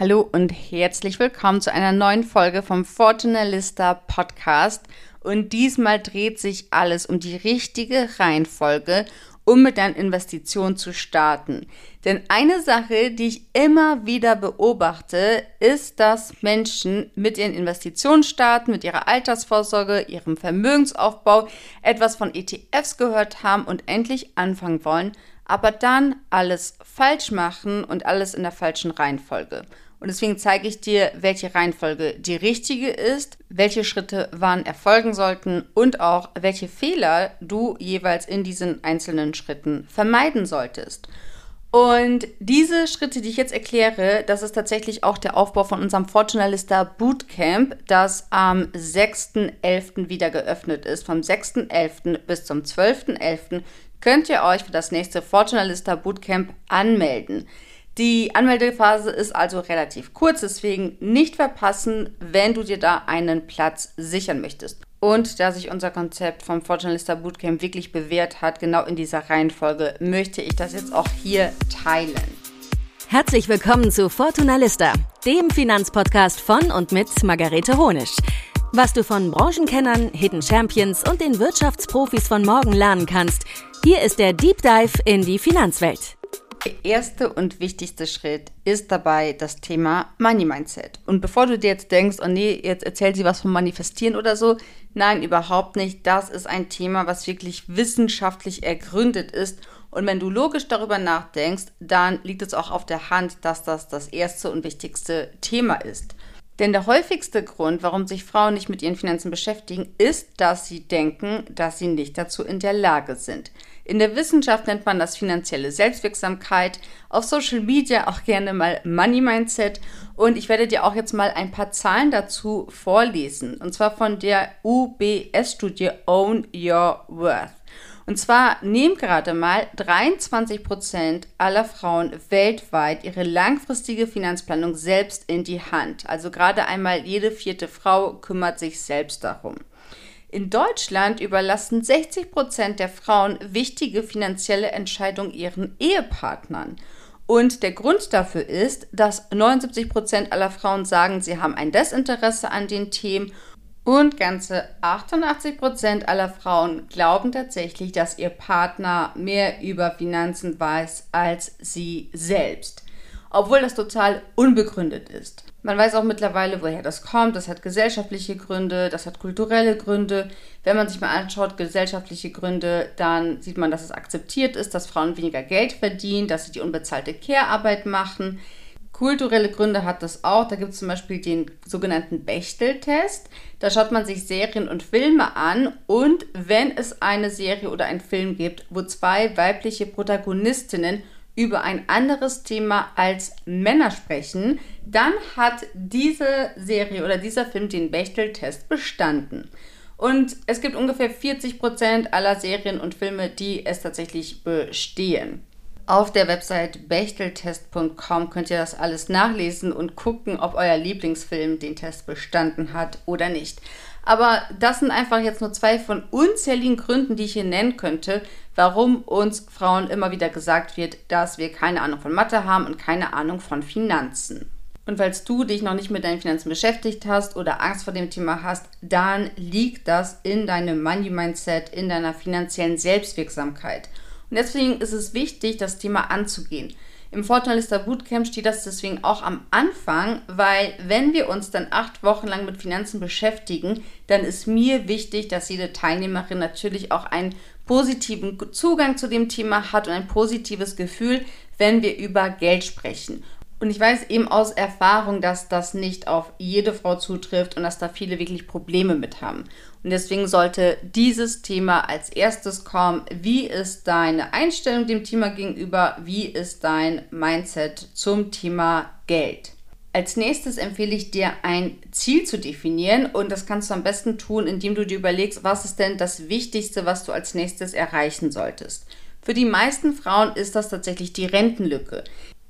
Hallo und herzlich willkommen zu einer neuen Folge vom Fortunalista Podcast. Und diesmal dreht sich alles um die richtige Reihenfolge, um mit deinen Investitionen zu starten. Denn eine Sache, die ich immer wieder beobachte, ist, dass Menschen mit ihren Investitionen starten, mit ihrer Altersvorsorge, ihrem Vermögensaufbau, etwas von ETFs gehört haben und endlich anfangen wollen, aber dann alles falsch machen und alles in der falschen Reihenfolge. Und deswegen zeige ich dir, welche Reihenfolge die richtige ist, welche Schritte wann erfolgen sollten und auch welche Fehler du jeweils in diesen einzelnen Schritten vermeiden solltest. Und diese Schritte, die ich jetzt erkläre, das ist tatsächlich auch der Aufbau von unserem Fortunalista Bootcamp, das am 6.11. wieder geöffnet ist. Vom 6.11. bis zum 12.11. könnt ihr euch für das nächste Fortunalista Bootcamp anmelden. Die Anmeldephase ist also relativ kurz, deswegen nicht verpassen, wenn du dir da einen Platz sichern möchtest. Und da sich unser Konzept vom Fortunalista Bootcamp wirklich bewährt hat, genau in dieser Reihenfolge, möchte ich das jetzt auch hier teilen. Herzlich willkommen zu Fortunalista, dem Finanzpodcast von und mit Margarete Honisch. Was du von Branchenkennern, Hidden Champions und den Wirtschaftsprofis von morgen lernen kannst, hier ist der Deep Dive in die Finanzwelt. Der erste und wichtigste Schritt ist dabei das Thema Money Mindset. Und bevor du dir jetzt denkst, oh nee, jetzt erzählt sie was vom Manifestieren oder so, nein, überhaupt nicht. Das ist ein Thema, was wirklich wissenschaftlich ergründet ist. Und wenn du logisch darüber nachdenkst, dann liegt es auch auf der Hand, dass das das erste und wichtigste Thema ist. Denn der häufigste Grund, warum sich Frauen nicht mit ihren Finanzen beschäftigen, ist, dass sie denken, dass sie nicht dazu in der Lage sind. In der Wissenschaft nennt man das finanzielle Selbstwirksamkeit, auf Social Media auch gerne mal Money Mindset und ich werde dir auch jetzt mal ein paar Zahlen dazu vorlesen und zwar von der UBS-Studie Own Your Worth. Und zwar nehmen gerade mal 23 Prozent aller Frauen weltweit ihre langfristige Finanzplanung selbst in die Hand. Also gerade einmal jede vierte Frau kümmert sich selbst darum. In Deutschland überlassen 60 Prozent der Frauen wichtige finanzielle Entscheidungen ihren Ehepartnern. Und der Grund dafür ist, dass 79 Prozent aller Frauen sagen, sie haben ein Desinteresse an den Themen und ganze 88 Prozent aller Frauen glauben tatsächlich, dass ihr Partner mehr über Finanzen weiß als sie selbst. Obwohl das total unbegründet ist. Man weiß auch mittlerweile, woher das kommt. Das hat gesellschaftliche Gründe, das hat kulturelle Gründe. Wenn man sich mal anschaut, gesellschaftliche Gründe, dann sieht man, dass es akzeptiert ist, dass Frauen weniger Geld verdienen, dass sie die unbezahlte Care-Arbeit machen. Kulturelle Gründe hat das auch. Da gibt es zum Beispiel den sogenannten Bechtel-Test. Da schaut man sich Serien und Filme an und wenn es eine Serie oder einen Film gibt, wo zwei weibliche Protagonistinnen über ein anderes Thema als Männer sprechen, dann hat diese Serie oder dieser Film den Bechtel-Test bestanden. Und es gibt ungefähr 40% aller Serien und Filme, die es tatsächlich bestehen. Auf der Website bechteltest.com könnt ihr das alles nachlesen und gucken, ob euer Lieblingsfilm den Test bestanden hat oder nicht. Aber das sind einfach jetzt nur zwei von unzähligen Gründen, die ich hier nennen könnte, warum uns Frauen immer wieder gesagt wird, dass wir keine Ahnung von Mathe haben und keine Ahnung von Finanzen. Und falls du dich noch nicht mit deinen Finanzen beschäftigt hast oder Angst vor dem Thema hast, dann liegt das in deinem Money Mindset, in deiner finanziellen Selbstwirksamkeit. Und deswegen ist es wichtig, das Thema anzugehen. Im Fortunalista Bootcamp steht das deswegen auch am Anfang, weil wenn wir uns dann acht Wochen lang mit Finanzen beschäftigen, dann ist mir wichtig, dass jede Teilnehmerin natürlich auch einen positiven Zugang zu dem Thema hat und ein positives Gefühl, wenn wir über Geld sprechen. Und ich weiß eben aus Erfahrung, dass das nicht auf jede Frau zutrifft und dass da viele wirklich Probleme mit haben. Und deswegen sollte dieses Thema als erstes kommen. Wie ist deine Einstellung dem Thema gegenüber? Wie ist dein Mindset zum Thema Geld? Als nächstes empfehle ich dir, ein Ziel zu definieren und das kannst du am besten tun, indem du dir überlegst, was ist denn das Wichtigste, was du als nächstes erreichen solltest. Für die meisten Frauen ist das tatsächlich die Rentenlücke.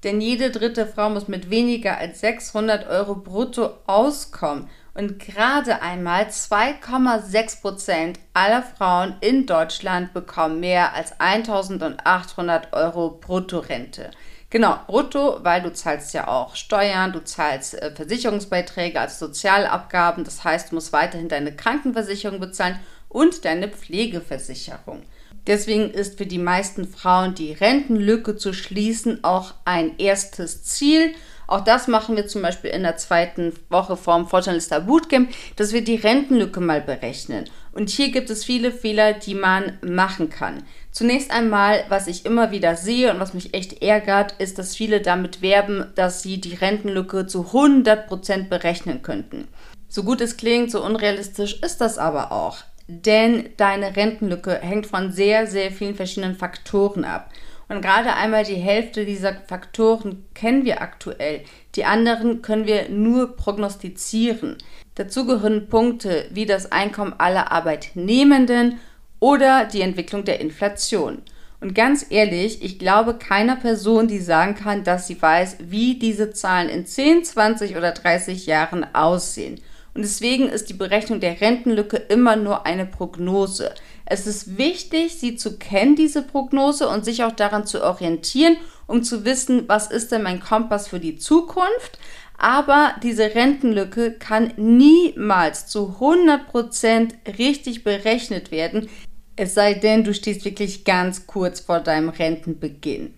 Denn jede dritte Frau muss mit weniger als 600 Euro brutto auskommen. Und gerade einmal 2,6 Prozent aller Frauen in Deutschland bekommen mehr als 1800 Euro Bruttorente. Genau, brutto, weil du zahlst ja auch Steuern, du zahlst äh, Versicherungsbeiträge als Sozialabgaben, das heißt, du musst weiterhin deine Krankenversicherung bezahlen und deine Pflegeversicherung. Deswegen ist für die meisten Frauen die Rentenlücke zu schließen auch ein erstes Ziel. Auch das machen wir zum Beispiel in der zweiten Woche vom Fortunalista Bootcamp, dass wir die Rentenlücke mal berechnen. Und hier gibt es viele Fehler, die man machen kann. Zunächst einmal, was ich immer wieder sehe und was mich echt ärgert, ist, dass viele damit werben, dass sie die Rentenlücke zu 100% berechnen könnten. So gut es klingt, so unrealistisch ist das aber auch. Denn deine Rentenlücke hängt von sehr, sehr vielen verschiedenen Faktoren ab. Und gerade einmal die Hälfte dieser Faktoren kennen wir aktuell. Die anderen können wir nur prognostizieren. Dazu gehören Punkte wie das Einkommen aller Arbeitnehmenden oder die Entwicklung der Inflation. Und ganz ehrlich, ich glaube keiner Person, die sagen kann, dass sie weiß, wie diese Zahlen in 10, 20 oder 30 Jahren aussehen. Und deswegen ist die Berechnung der Rentenlücke immer nur eine Prognose. Es ist wichtig, sie zu kennen, diese Prognose, und sich auch daran zu orientieren, um zu wissen, was ist denn mein Kompass für die Zukunft. Aber diese Rentenlücke kann niemals zu 100% richtig berechnet werden, es sei denn, du stehst wirklich ganz kurz vor deinem Rentenbeginn.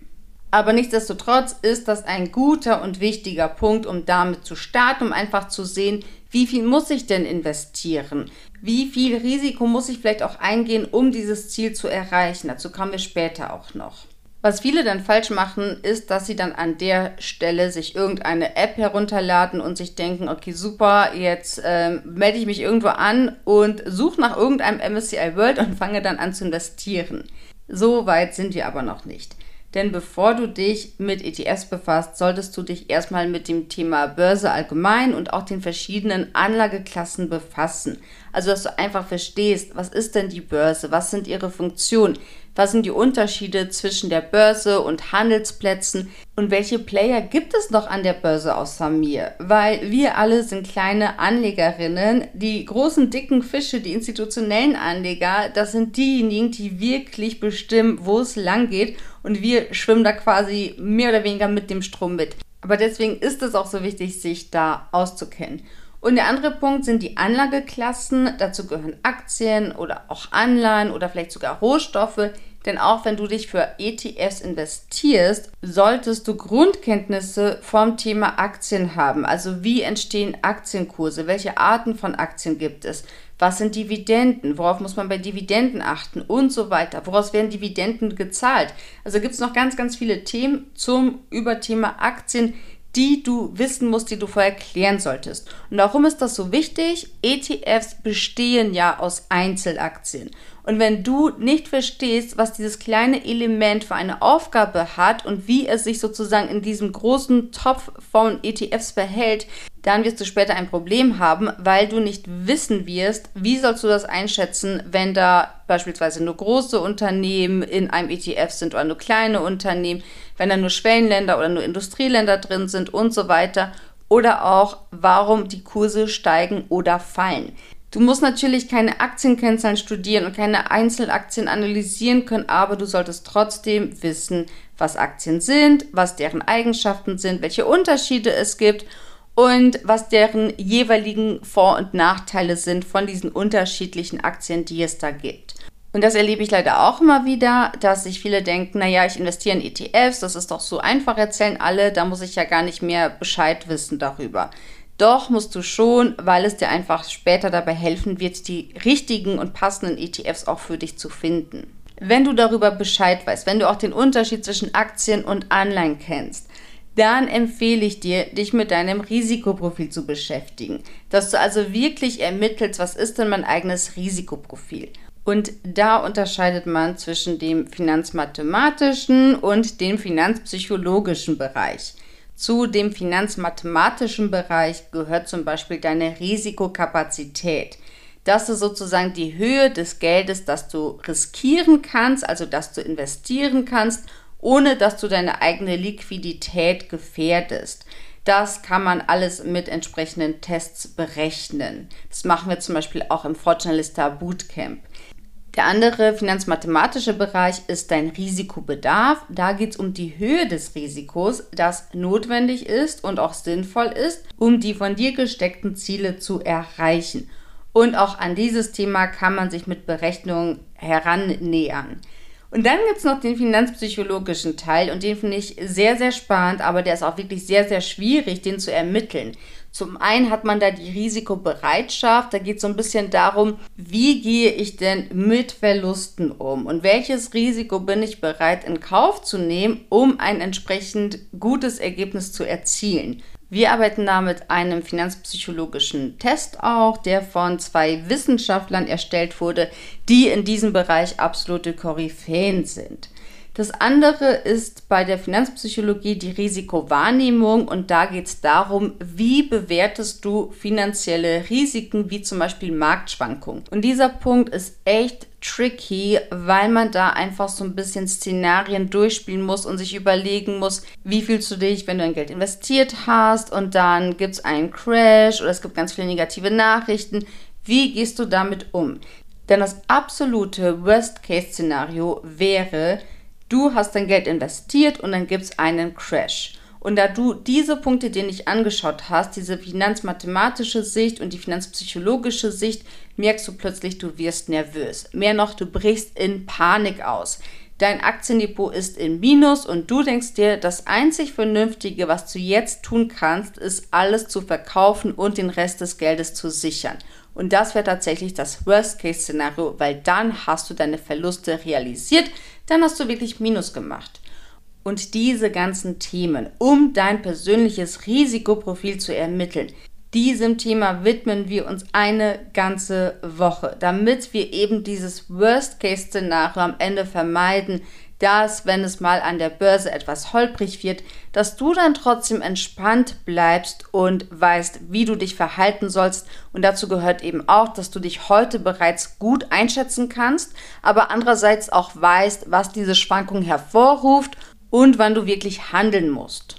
Aber nichtsdestotrotz ist das ein guter und wichtiger Punkt, um damit zu starten, um einfach zu sehen, wie viel muss ich denn investieren? Wie viel Risiko muss ich vielleicht auch eingehen, um dieses Ziel zu erreichen? Dazu kommen wir später auch noch. Was viele dann falsch machen, ist, dass sie dann an der Stelle sich irgendeine App herunterladen und sich denken, okay, super, jetzt ähm, melde ich mich irgendwo an und suche nach irgendeinem MSCI World und fange dann an zu investieren. So weit sind wir aber noch nicht. Denn bevor du dich mit ETFs befasst, solltest du dich erstmal mit dem Thema Börse allgemein und auch den verschiedenen Anlageklassen befassen. Also, dass du einfach verstehst, was ist denn die Börse, was sind ihre Funktionen, was sind die Unterschiede zwischen der Börse und Handelsplätzen und welche Player gibt es noch an der Börse außer mir? Weil wir alle sind kleine Anlegerinnen. Die großen, dicken Fische, die institutionellen Anleger, das sind diejenigen, die wirklich bestimmen, wo es lang geht und wir schwimmen da quasi mehr oder weniger mit dem Strom mit. Aber deswegen ist es auch so wichtig, sich da auszukennen. Und der andere Punkt sind die Anlageklassen. Dazu gehören Aktien oder auch Anleihen oder vielleicht sogar Rohstoffe. Denn auch wenn du dich für ETFs investierst, solltest du Grundkenntnisse vom Thema Aktien haben. Also wie entstehen Aktienkurse? Welche Arten von Aktien gibt es? Was sind Dividenden? Worauf muss man bei Dividenden achten? Und so weiter. Woraus werden Dividenden gezahlt? Also gibt es noch ganz, ganz viele Themen zum Überthema Aktien, die du wissen musst, die du vorher klären solltest. Und warum ist das so wichtig? ETFs bestehen ja aus Einzelaktien. Und wenn du nicht verstehst, was dieses kleine Element für eine Aufgabe hat und wie es sich sozusagen in diesem großen Topf von ETFs verhält, dann wirst du später ein Problem haben, weil du nicht wissen wirst, wie sollst du das einschätzen, wenn da beispielsweise nur große Unternehmen in einem ETF sind oder nur kleine Unternehmen, wenn da nur Schwellenländer oder nur Industrieländer drin sind und so weiter. Oder auch, warum die Kurse steigen oder fallen. Du musst natürlich keine Aktienkennzahlen studieren und keine Einzelaktien analysieren können, aber du solltest trotzdem wissen, was Aktien sind, was deren Eigenschaften sind, welche Unterschiede es gibt und was deren jeweiligen Vor- und Nachteile sind von diesen unterschiedlichen Aktien, die es da gibt. Und das erlebe ich leider auch immer wieder, dass sich viele denken, naja, ich investiere in ETFs, das ist doch so einfach, erzählen alle, da muss ich ja gar nicht mehr Bescheid wissen darüber. Doch musst du schon, weil es dir einfach später dabei helfen wird, die richtigen und passenden ETFs auch für dich zu finden. Wenn du darüber Bescheid weißt, wenn du auch den Unterschied zwischen Aktien und Anleihen kennst, dann empfehle ich dir, dich mit deinem Risikoprofil zu beschäftigen. Dass du also wirklich ermittelst, was ist denn mein eigenes Risikoprofil. Und da unterscheidet man zwischen dem finanzmathematischen und dem finanzpsychologischen Bereich. Zu dem finanzmathematischen Bereich gehört zum Beispiel deine Risikokapazität. Das ist sozusagen die Höhe des Geldes, das du riskieren kannst, also das du investieren kannst ohne dass du deine eigene Liquidität gefährdest. Das kann man alles mit entsprechenden Tests berechnen. Das machen wir zum Beispiel auch im Fortunalista Bootcamp. Der andere finanzmathematische Bereich ist dein Risikobedarf. Da geht es um die Höhe des Risikos, das notwendig ist und auch sinnvoll ist, um die von dir gesteckten Ziele zu erreichen. Und auch an dieses Thema kann man sich mit Berechnungen herannähern. Und dann gibt es noch den finanzpsychologischen Teil und den finde ich sehr, sehr spannend, aber der ist auch wirklich sehr, sehr schwierig, den zu ermitteln. Zum einen hat man da die Risikobereitschaft, da geht es so ein bisschen darum, wie gehe ich denn mit Verlusten um und welches Risiko bin ich bereit in Kauf zu nehmen, um ein entsprechend gutes Ergebnis zu erzielen. Wir arbeiten da mit einem finanzpsychologischen Test auch, der von zwei Wissenschaftlern erstellt wurde, die in diesem Bereich absolute Koryphäen sind. Das andere ist bei der Finanzpsychologie die Risikowahrnehmung und da geht es darum, wie bewertest du finanzielle Risiken wie zum Beispiel Marktschwankungen. Und dieser Punkt ist echt tricky, weil man da einfach so ein bisschen Szenarien durchspielen muss und sich überlegen muss, wie fühlst du dich, wenn du ein Geld investiert hast und dann gibt es einen Crash oder es gibt ganz viele negative Nachrichten. Wie gehst du damit um? Denn das absolute Worst-Case-Szenario wäre, Du hast dein Geld investiert und dann gibt es einen Crash. Und da du diese Punkte dir nicht angeschaut hast, diese finanzmathematische Sicht und die finanzpsychologische Sicht, merkst du plötzlich, du wirst nervös. Mehr noch, du brichst in Panik aus. Dein Aktiendepot ist in Minus und du denkst dir, das einzig Vernünftige, was du jetzt tun kannst, ist alles zu verkaufen und den Rest des Geldes zu sichern. Und das wäre tatsächlich das Worst-Case-Szenario, weil dann hast du deine Verluste realisiert, dann hast du wirklich Minus gemacht. Und diese ganzen Themen, um dein persönliches Risikoprofil zu ermitteln, diesem Thema widmen wir uns eine ganze Woche, damit wir eben dieses Worst-Case-Szenario am Ende vermeiden, dass, wenn es mal an der Börse etwas holprig wird, dass du dann trotzdem entspannt bleibst und weißt, wie du dich verhalten sollst. Und dazu gehört eben auch, dass du dich heute bereits gut einschätzen kannst, aber andererseits auch weißt, was diese Schwankung hervorruft und wann du wirklich handeln musst.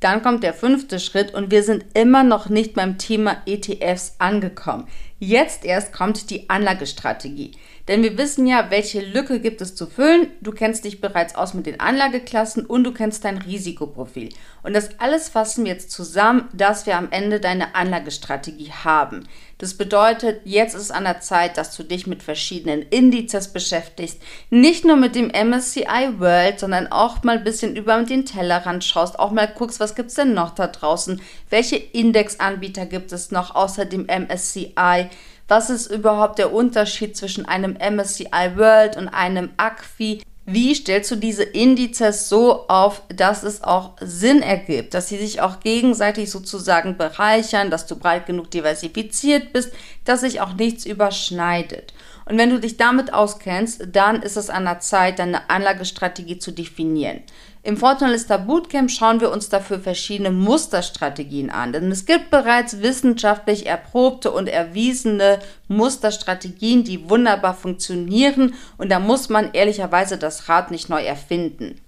Dann kommt der fünfte Schritt und wir sind immer noch nicht beim Thema ETFs angekommen. Jetzt erst kommt die Anlagestrategie. Denn wir wissen ja, welche Lücke gibt es zu füllen. Du kennst dich bereits aus mit den Anlageklassen und du kennst dein Risikoprofil. Und das alles fassen wir jetzt zusammen, dass wir am Ende deine Anlagestrategie haben. Das bedeutet, jetzt ist an der Zeit, dass du dich mit verschiedenen Indizes beschäftigst. Nicht nur mit dem MSCI World, sondern auch mal ein bisschen über den Tellerrand schaust, auch mal guckst, was gibt es denn noch da draußen? Welche Indexanbieter gibt es noch außer dem MSCI? Was ist überhaupt der Unterschied zwischen einem MSCI World und einem ACFI? Wie stellst du diese Indizes so auf, dass es auch Sinn ergibt, dass sie sich auch gegenseitig sozusagen bereichern, dass du breit genug diversifiziert bist, dass sich auch nichts überschneidet? Und wenn du dich damit auskennst, dann ist es an der Zeit, deine Anlagestrategie zu definieren. Im Fortunalista Bootcamp schauen wir uns dafür verschiedene Musterstrategien an, denn es gibt bereits wissenschaftlich erprobte und erwiesene Musterstrategien, die wunderbar funktionieren und da muss man ehrlicherweise das Rad nicht neu erfinden.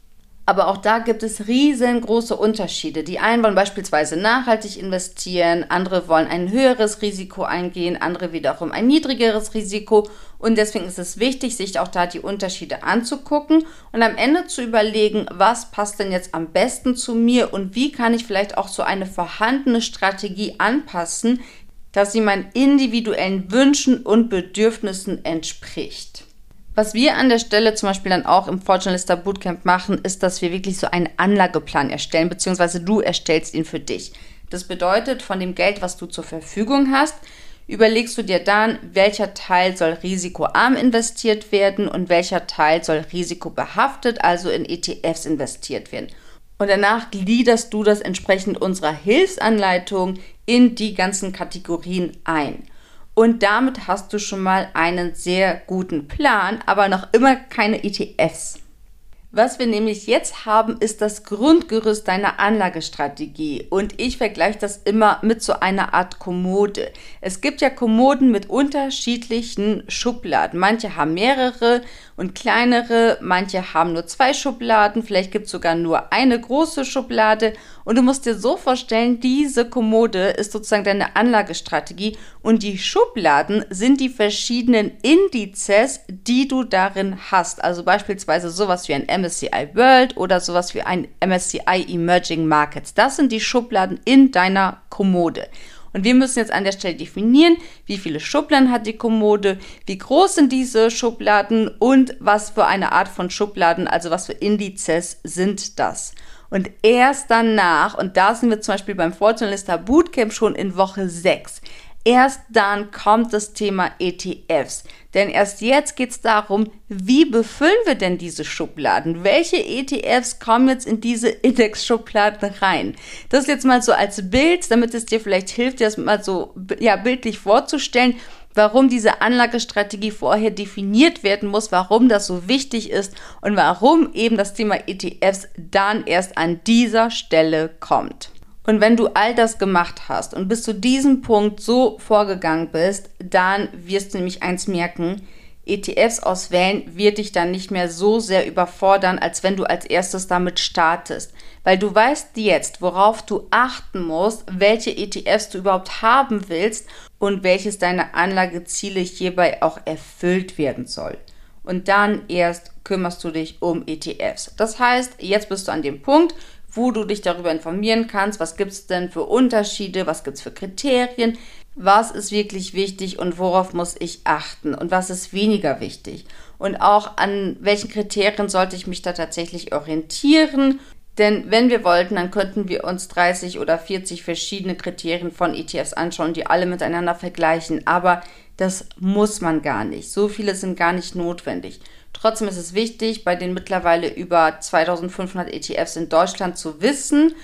Aber auch da gibt es riesengroße Unterschiede. Die einen wollen beispielsweise nachhaltig investieren, andere wollen ein höheres Risiko eingehen, andere wiederum ein niedrigeres Risiko. Und deswegen ist es wichtig, sich auch da die Unterschiede anzugucken und am Ende zu überlegen, was passt denn jetzt am besten zu mir und wie kann ich vielleicht auch so eine vorhandene Strategie anpassen, dass sie meinen individuellen Wünschen und Bedürfnissen entspricht. Was wir an der Stelle zum Beispiel dann auch im Fortunalista Bootcamp machen, ist, dass wir wirklich so einen Anlageplan erstellen, beziehungsweise du erstellst ihn für dich. Das bedeutet, von dem Geld, was du zur Verfügung hast, überlegst du dir dann, welcher Teil soll risikoarm investiert werden und welcher Teil soll risikobehaftet, also in ETFs investiert werden. Und danach gliederst du das entsprechend unserer Hilfsanleitung in die ganzen Kategorien ein. Und damit hast du schon mal einen sehr guten Plan, aber noch immer keine ETFs. Was wir nämlich jetzt haben, ist das Grundgerüst deiner Anlagestrategie. Und ich vergleiche das immer mit so einer Art Kommode. Es gibt ja Kommoden mit unterschiedlichen Schubladen. Manche haben mehrere und kleinere, manche haben nur zwei Schubladen, vielleicht gibt es sogar nur eine große Schublade. Und du musst dir so vorstellen, diese Kommode ist sozusagen deine Anlagestrategie und die Schubladen sind die verschiedenen Indizes, die du darin hast. Also beispielsweise sowas wie ein MSCI World oder sowas wie ein MSCI Emerging Markets. Das sind die Schubladen in deiner Kommode. Und wir müssen jetzt an der Stelle definieren, wie viele Schubladen hat die Kommode, wie groß sind diese Schubladen und was für eine Art von Schubladen, also was für Indizes sind das. Und erst danach, und da sind wir zum Beispiel beim Fortunalista Bootcamp schon in Woche 6, Erst dann kommt das Thema ETFs. Denn erst jetzt geht es darum, wie befüllen wir denn diese Schubladen? Welche ETFs kommen jetzt in diese Index-Schubladen rein? Das jetzt mal so als Bild, damit es dir vielleicht hilft, dir das mal so ja, bildlich vorzustellen, warum diese Anlagestrategie vorher definiert werden muss, warum das so wichtig ist und warum eben das Thema ETFs dann erst an dieser Stelle kommt. Und wenn du all das gemacht hast und bis zu diesem Punkt so vorgegangen bist, dann wirst du nämlich eins merken, ETFs auswählen wird dich dann nicht mehr so sehr überfordern, als wenn du als erstes damit startest. Weil du weißt jetzt, worauf du achten musst, welche ETFs du überhaupt haben willst und welches deine Anlageziele hierbei auch erfüllt werden soll. Und dann erst kümmerst du dich um ETFs. Das heißt, jetzt bist du an dem Punkt, wo du dich darüber informieren kannst, was gibt es denn für Unterschiede, was gibt es für Kriterien, was ist wirklich wichtig und worauf muss ich achten und was ist weniger wichtig. Und auch an welchen Kriterien sollte ich mich da tatsächlich orientieren. Denn wenn wir wollten, dann könnten wir uns 30 oder 40 verschiedene Kriterien von ETFs anschauen, die alle miteinander vergleichen. Aber das muss man gar nicht. So viele sind gar nicht notwendig. Trotzdem ist es wichtig, bei den mittlerweile über 2500 ETFs in Deutschland zu wissen,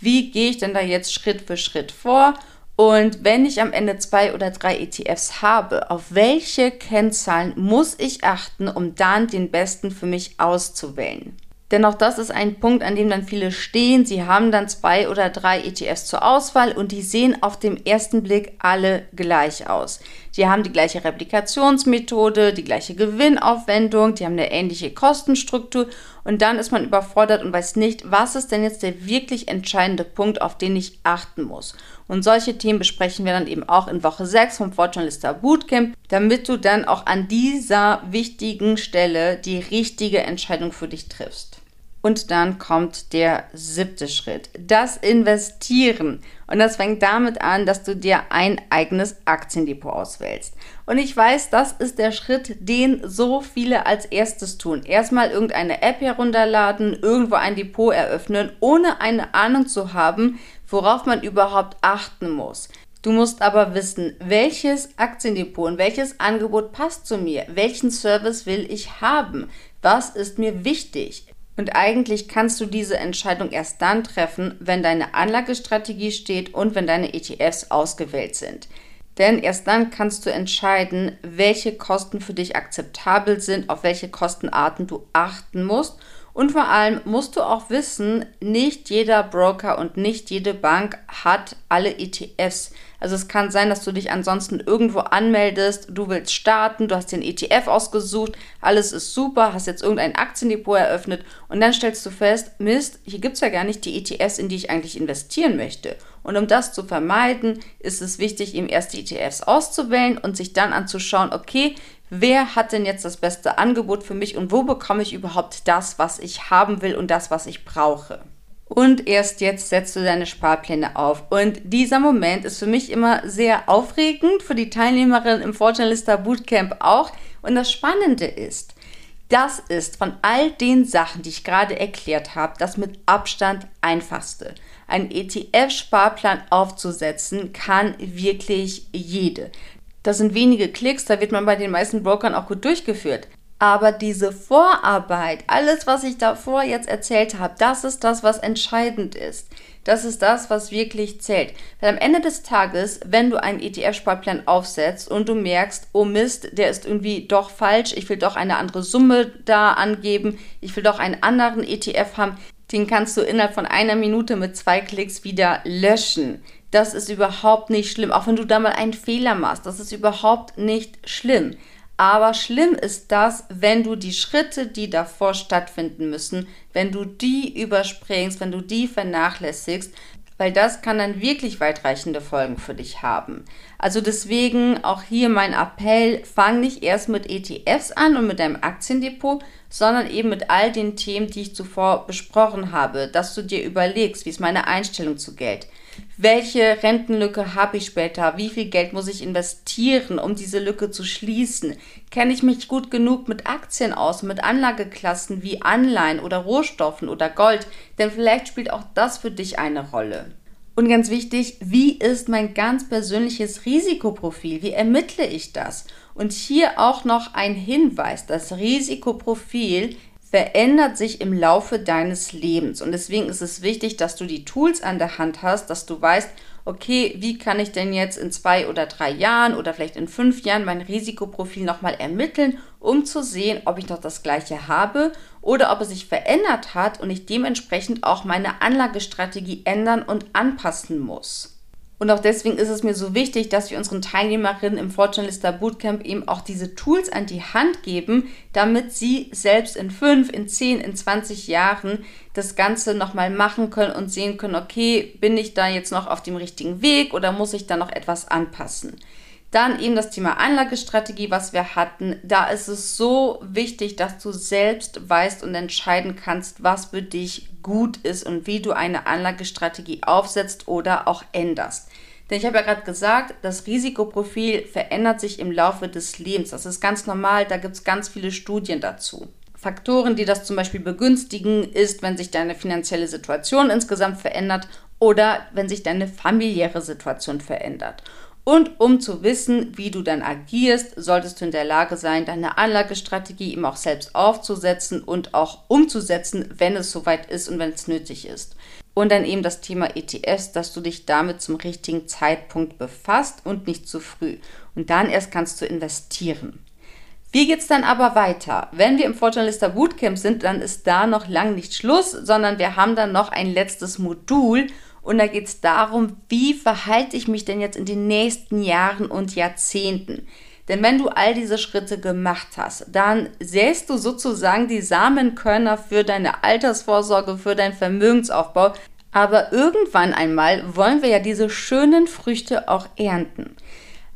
wie gehe ich denn da jetzt Schritt für Schritt vor und wenn ich am Ende zwei oder drei ETFs habe, auf welche Kennzahlen muss ich achten, um dann den besten für mich auszuwählen? Denn auch das ist ein Punkt, an dem dann viele stehen. Sie haben dann zwei oder drei ETFs zur Auswahl und die sehen auf dem ersten Blick alle gleich aus. Die haben die gleiche Replikationsmethode, die gleiche Gewinnaufwendung, die haben eine ähnliche Kostenstruktur und dann ist man überfordert und weiß nicht, was ist denn jetzt der wirklich entscheidende Punkt, auf den ich achten muss. Und solche Themen besprechen wir dann eben auch in Woche 6 vom Fortune Bootcamp, damit du dann auch an dieser wichtigen Stelle die richtige Entscheidung für dich triffst. Und dann kommt der siebte Schritt, das Investieren. Und das fängt damit an, dass du dir ein eigenes Aktiendepot auswählst. Und ich weiß, das ist der Schritt, den so viele als erstes tun. Erstmal irgendeine App herunterladen, irgendwo ein Depot eröffnen, ohne eine Ahnung zu haben, worauf man überhaupt achten muss. Du musst aber wissen, welches Aktiendepot und welches Angebot passt zu mir, welchen Service will ich haben, was ist mir wichtig. Und eigentlich kannst du diese Entscheidung erst dann treffen, wenn deine Anlagestrategie steht und wenn deine ETFs ausgewählt sind. Denn erst dann kannst du entscheiden, welche Kosten für dich akzeptabel sind, auf welche Kostenarten du achten musst. Und vor allem musst du auch wissen, nicht jeder Broker und nicht jede Bank hat alle ETFs. Also es kann sein, dass du dich ansonsten irgendwo anmeldest, du willst starten, du hast den ETF ausgesucht, alles ist super, hast jetzt irgendein Aktiendepot eröffnet und dann stellst du fest, Mist, hier gibt es ja gar nicht die ETFs, in die ich eigentlich investieren möchte. Und um das zu vermeiden, ist es wichtig, eben erst die ETFs auszuwählen und sich dann anzuschauen, okay, wer hat denn jetzt das beste Angebot für mich und wo bekomme ich überhaupt das, was ich haben will und das, was ich brauche. Und erst jetzt setzt du deine Sparpläne auf. Und dieser Moment ist für mich immer sehr aufregend, für die Teilnehmerin im Fortunalista Bootcamp auch. Und das Spannende ist, das ist von all den Sachen, die ich gerade erklärt habe, das mit Abstand einfachste. Ein ETF-Sparplan aufzusetzen kann wirklich jede. Das sind wenige Klicks, da wird man bei den meisten Brokern auch gut durchgeführt. Aber diese Vorarbeit, alles, was ich davor jetzt erzählt habe, das ist das, was entscheidend ist. Das ist das, was wirklich zählt. Weil am Ende des Tages, wenn du einen ETF-Sparplan aufsetzt und du merkst, oh Mist, der ist irgendwie doch falsch, ich will doch eine andere Summe da angeben, ich will doch einen anderen ETF haben, den kannst du innerhalb von einer Minute mit zwei Klicks wieder löschen. Das ist überhaupt nicht schlimm. Auch wenn du da mal einen Fehler machst, das ist überhaupt nicht schlimm. Aber schlimm ist das, wenn du die Schritte, die davor stattfinden müssen, wenn du die überspringst, wenn du die vernachlässigst, weil das kann dann wirklich weitreichende Folgen für dich haben. Also deswegen auch hier mein Appell, fang nicht erst mit ETFs an und mit deinem Aktiendepot, sondern eben mit all den Themen, die ich zuvor besprochen habe, dass du dir überlegst, wie ist meine Einstellung zu Geld? Welche Rentenlücke habe ich später? Wie viel Geld muss ich investieren, um diese Lücke zu schließen? Kenne ich mich gut genug mit Aktien aus, mit Anlageklassen wie Anleihen oder Rohstoffen oder Gold? Denn vielleicht spielt auch das für dich eine Rolle. Und ganz wichtig, wie ist mein ganz persönliches Risikoprofil? Wie ermittle ich das? Und hier auch noch ein Hinweis, das Risikoprofil verändert sich im Laufe deines Lebens. Und deswegen ist es wichtig, dass du die Tools an der Hand hast, dass du weißt, okay, wie kann ich denn jetzt in zwei oder drei Jahren oder vielleicht in fünf Jahren mein Risikoprofil nochmal ermitteln, um zu sehen, ob ich noch das gleiche habe oder ob es sich verändert hat und ich dementsprechend auch meine Anlagestrategie ändern und anpassen muss. Und auch deswegen ist es mir so wichtig, dass wir unseren Teilnehmerinnen im Fortunalista Bootcamp eben auch diese Tools an die Hand geben, damit sie selbst in fünf, in zehn, in 20 Jahren das Ganze nochmal machen können und sehen können, okay, bin ich da jetzt noch auf dem richtigen Weg oder muss ich da noch etwas anpassen? Dann eben das Thema Anlagestrategie, was wir hatten. Da ist es so wichtig, dass du selbst weißt und entscheiden kannst, was für dich gut ist und wie du eine Anlagestrategie aufsetzt oder auch änderst. Denn ich habe ja gerade gesagt, das Risikoprofil verändert sich im Laufe des Lebens. Das ist ganz normal, da gibt es ganz viele Studien dazu. Faktoren, die das zum Beispiel begünstigen, ist, wenn sich deine finanzielle Situation insgesamt verändert oder wenn sich deine familiäre Situation verändert. Und um zu wissen, wie du dann agierst, solltest du in der Lage sein, deine Anlagestrategie eben auch selbst aufzusetzen und auch umzusetzen, wenn es soweit ist und wenn es nötig ist. Und dann eben das Thema ETFs, dass du dich damit zum richtigen Zeitpunkt befasst und nicht zu früh. Und dann erst kannst du investieren. Wie geht's dann aber weiter? Wenn wir im Fortunalista Bootcamp sind, dann ist da noch lang nicht Schluss, sondern wir haben dann noch ein letztes Modul und da geht es darum, wie verhalte ich mich denn jetzt in den nächsten Jahren und Jahrzehnten. Denn wenn du all diese Schritte gemacht hast, dann säst du sozusagen die Samenkörner für deine Altersvorsorge, für deinen Vermögensaufbau. Aber irgendwann einmal wollen wir ja diese schönen Früchte auch ernten.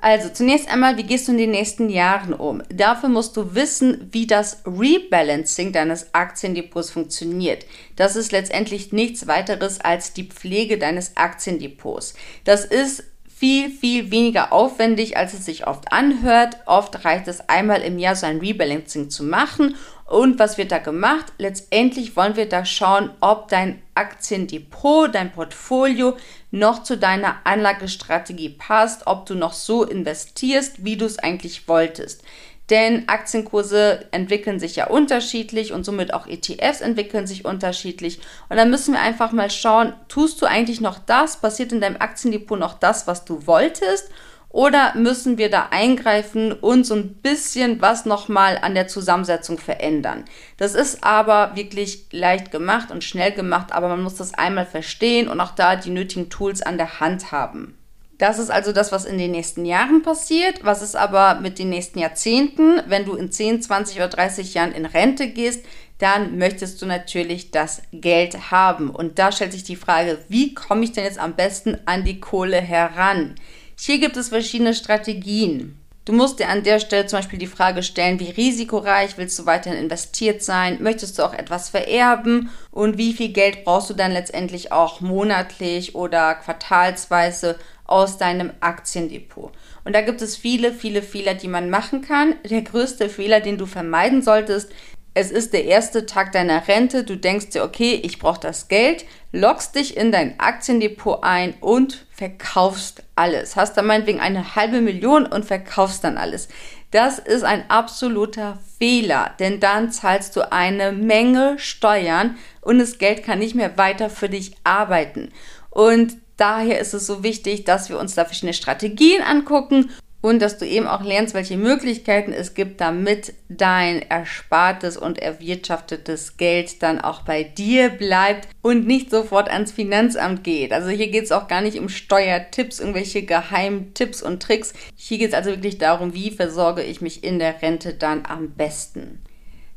Also zunächst einmal, wie gehst du in den nächsten Jahren um? Dafür musst du wissen, wie das Rebalancing deines Aktiendepots funktioniert. Das ist letztendlich nichts weiteres als die Pflege deines Aktiendepots. Das ist viel, viel weniger aufwendig, als es sich oft anhört. Oft reicht es einmal im Jahr so ein Rebalancing zu machen und was wird da gemacht? Letztendlich wollen wir da schauen, ob dein Aktiendepot, dein Portfolio noch zu deiner Anlagestrategie passt, ob du noch so investierst, wie du es eigentlich wolltest. Denn Aktienkurse entwickeln sich ja unterschiedlich und somit auch ETFs entwickeln sich unterschiedlich. Und dann müssen wir einfach mal schauen, tust du eigentlich noch das, passiert in deinem Aktiendepot noch das, was du wolltest? Oder müssen wir da eingreifen und so ein bisschen was nochmal an der Zusammensetzung verändern? Das ist aber wirklich leicht gemacht und schnell gemacht, aber man muss das einmal verstehen und auch da die nötigen Tools an der Hand haben. Das ist also das, was in den nächsten Jahren passiert. Was ist aber mit den nächsten Jahrzehnten? Wenn du in 10, 20 oder 30 Jahren in Rente gehst, dann möchtest du natürlich das Geld haben. Und da stellt sich die Frage, wie komme ich denn jetzt am besten an die Kohle heran? Hier gibt es verschiedene Strategien. Du musst dir an der Stelle zum Beispiel die Frage stellen, wie risikoreich willst du weiterhin investiert sein? Möchtest du auch etwas vererben? Und wie viel Geld brauchst du dann letztendlich auch monatlich oder quartalsweise aus deinem Aktiendepot? Und da gibt es viele, viele Fehler, die man machen kann. Der größte Fehler, den du vermeiden solltest, es ist der erste Tag deiner Rente, du denkst dir, okay, ich brauche das Geld, loggst dich in dein Aktiendepot ein und verkaufst alles. Hast dann meinetwegen eine halbe Million und verkaufst dann alles. Das ist ein absoluter Fehler, denn dann zahlst du eine Menge Steuern und das Geld kann nicht mehr weiter für dich arbeiten. Und daher ist es so wichtig, dass wir uns da verschiedene Strategien angucken und dass du eben auch lernst, welche Möglichkeiten es gibt, damit dein erspartes und erwirtschaftetes Geld dann auch bei dir bleibt und nicht sofort ans Finanzamt geht. Also hier geht es auch gar nicht um Steuertipps, irgendwelche Geheimtipps und Tricks. Hier geht es also wirklich darum, wie versorge ich mich in der Rente dann am besten.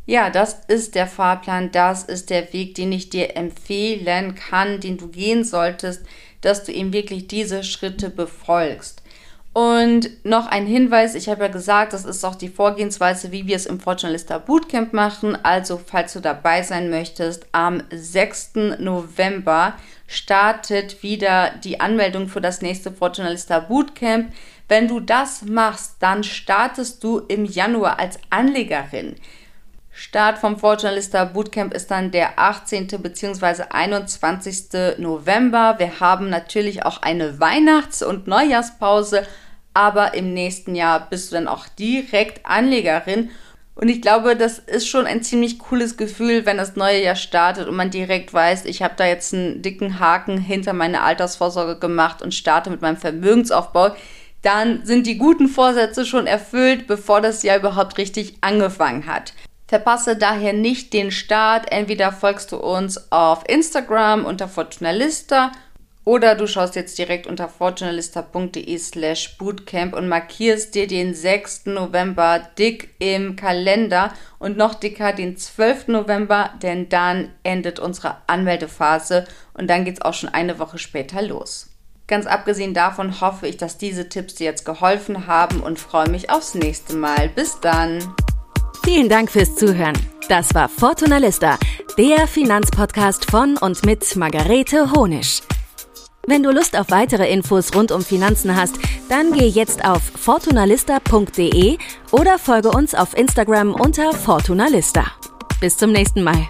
Ja, das ist der Fahrplan, das ist der Weg, den ich dir empfehlen kann, den du gehen solltest, dass du eben wirklich diese Schritte befolgst. Und noch ein Hinweis, ich habe ja gesagt, das ist auch die Vorgehensweise, wie wir es im Fortunalista Bootcamp machen. Also, falls du dabei sein möchtest, am 6. November startet wieder die Anmeldung für das nächste Fortunalista Bootcamp. Wenn du das machst, dann startest du im Januar als Anlegerin. Start vom Fortunalista Bootcamp ist dann der 18. bzw. 21. November. Wir haben natürlich auch eine Weihnachts- und Neujahrspause, aber im nächsten Jahr bist du dann auch direkt Anlegerin. Und ich glaube, das ist schon ein ziemlich cooles Gefühl, wenn das neue Jahr startet und man direkt weiß, ich habe da jetzt einen dicken Haken hinter meine Altersvorsorge gemacht und starte mit meinem Vermögensaufbau. Dann sind die guten Vorsätze schon erfüllt, bevor das Jahr überhaupt richtig angefangen hat. Verpasse daher nicht den Start. Entweder folgst du uns auf Instagram unter Fortunalista oder du schaust jetzt direkt unter fortunalista.de slash bootcamp und markierst dir den 6. November dick im Kalender und noch dicker den 12. November, denn dann endet unsere Anmeldephase und dann geht es auch schon eine Woche später los. Ganz abgesehen davon hoffe ich, dass diese Tipps dir jetzt geholfen haben und freue mich aufs nächste Mal. Bis dann! Vielen Dank fürs Zuhören. Das war Fortuna Lista, der Finanzpodcast von und mit Margarete Honisch. Wenn du Lust auf weitere Infos rund um Finanzen hast, dann geh jetzt auf fortunalista.de oder folge uns auf Instagram unter Fortunalista. Bis zum nächsten Mal.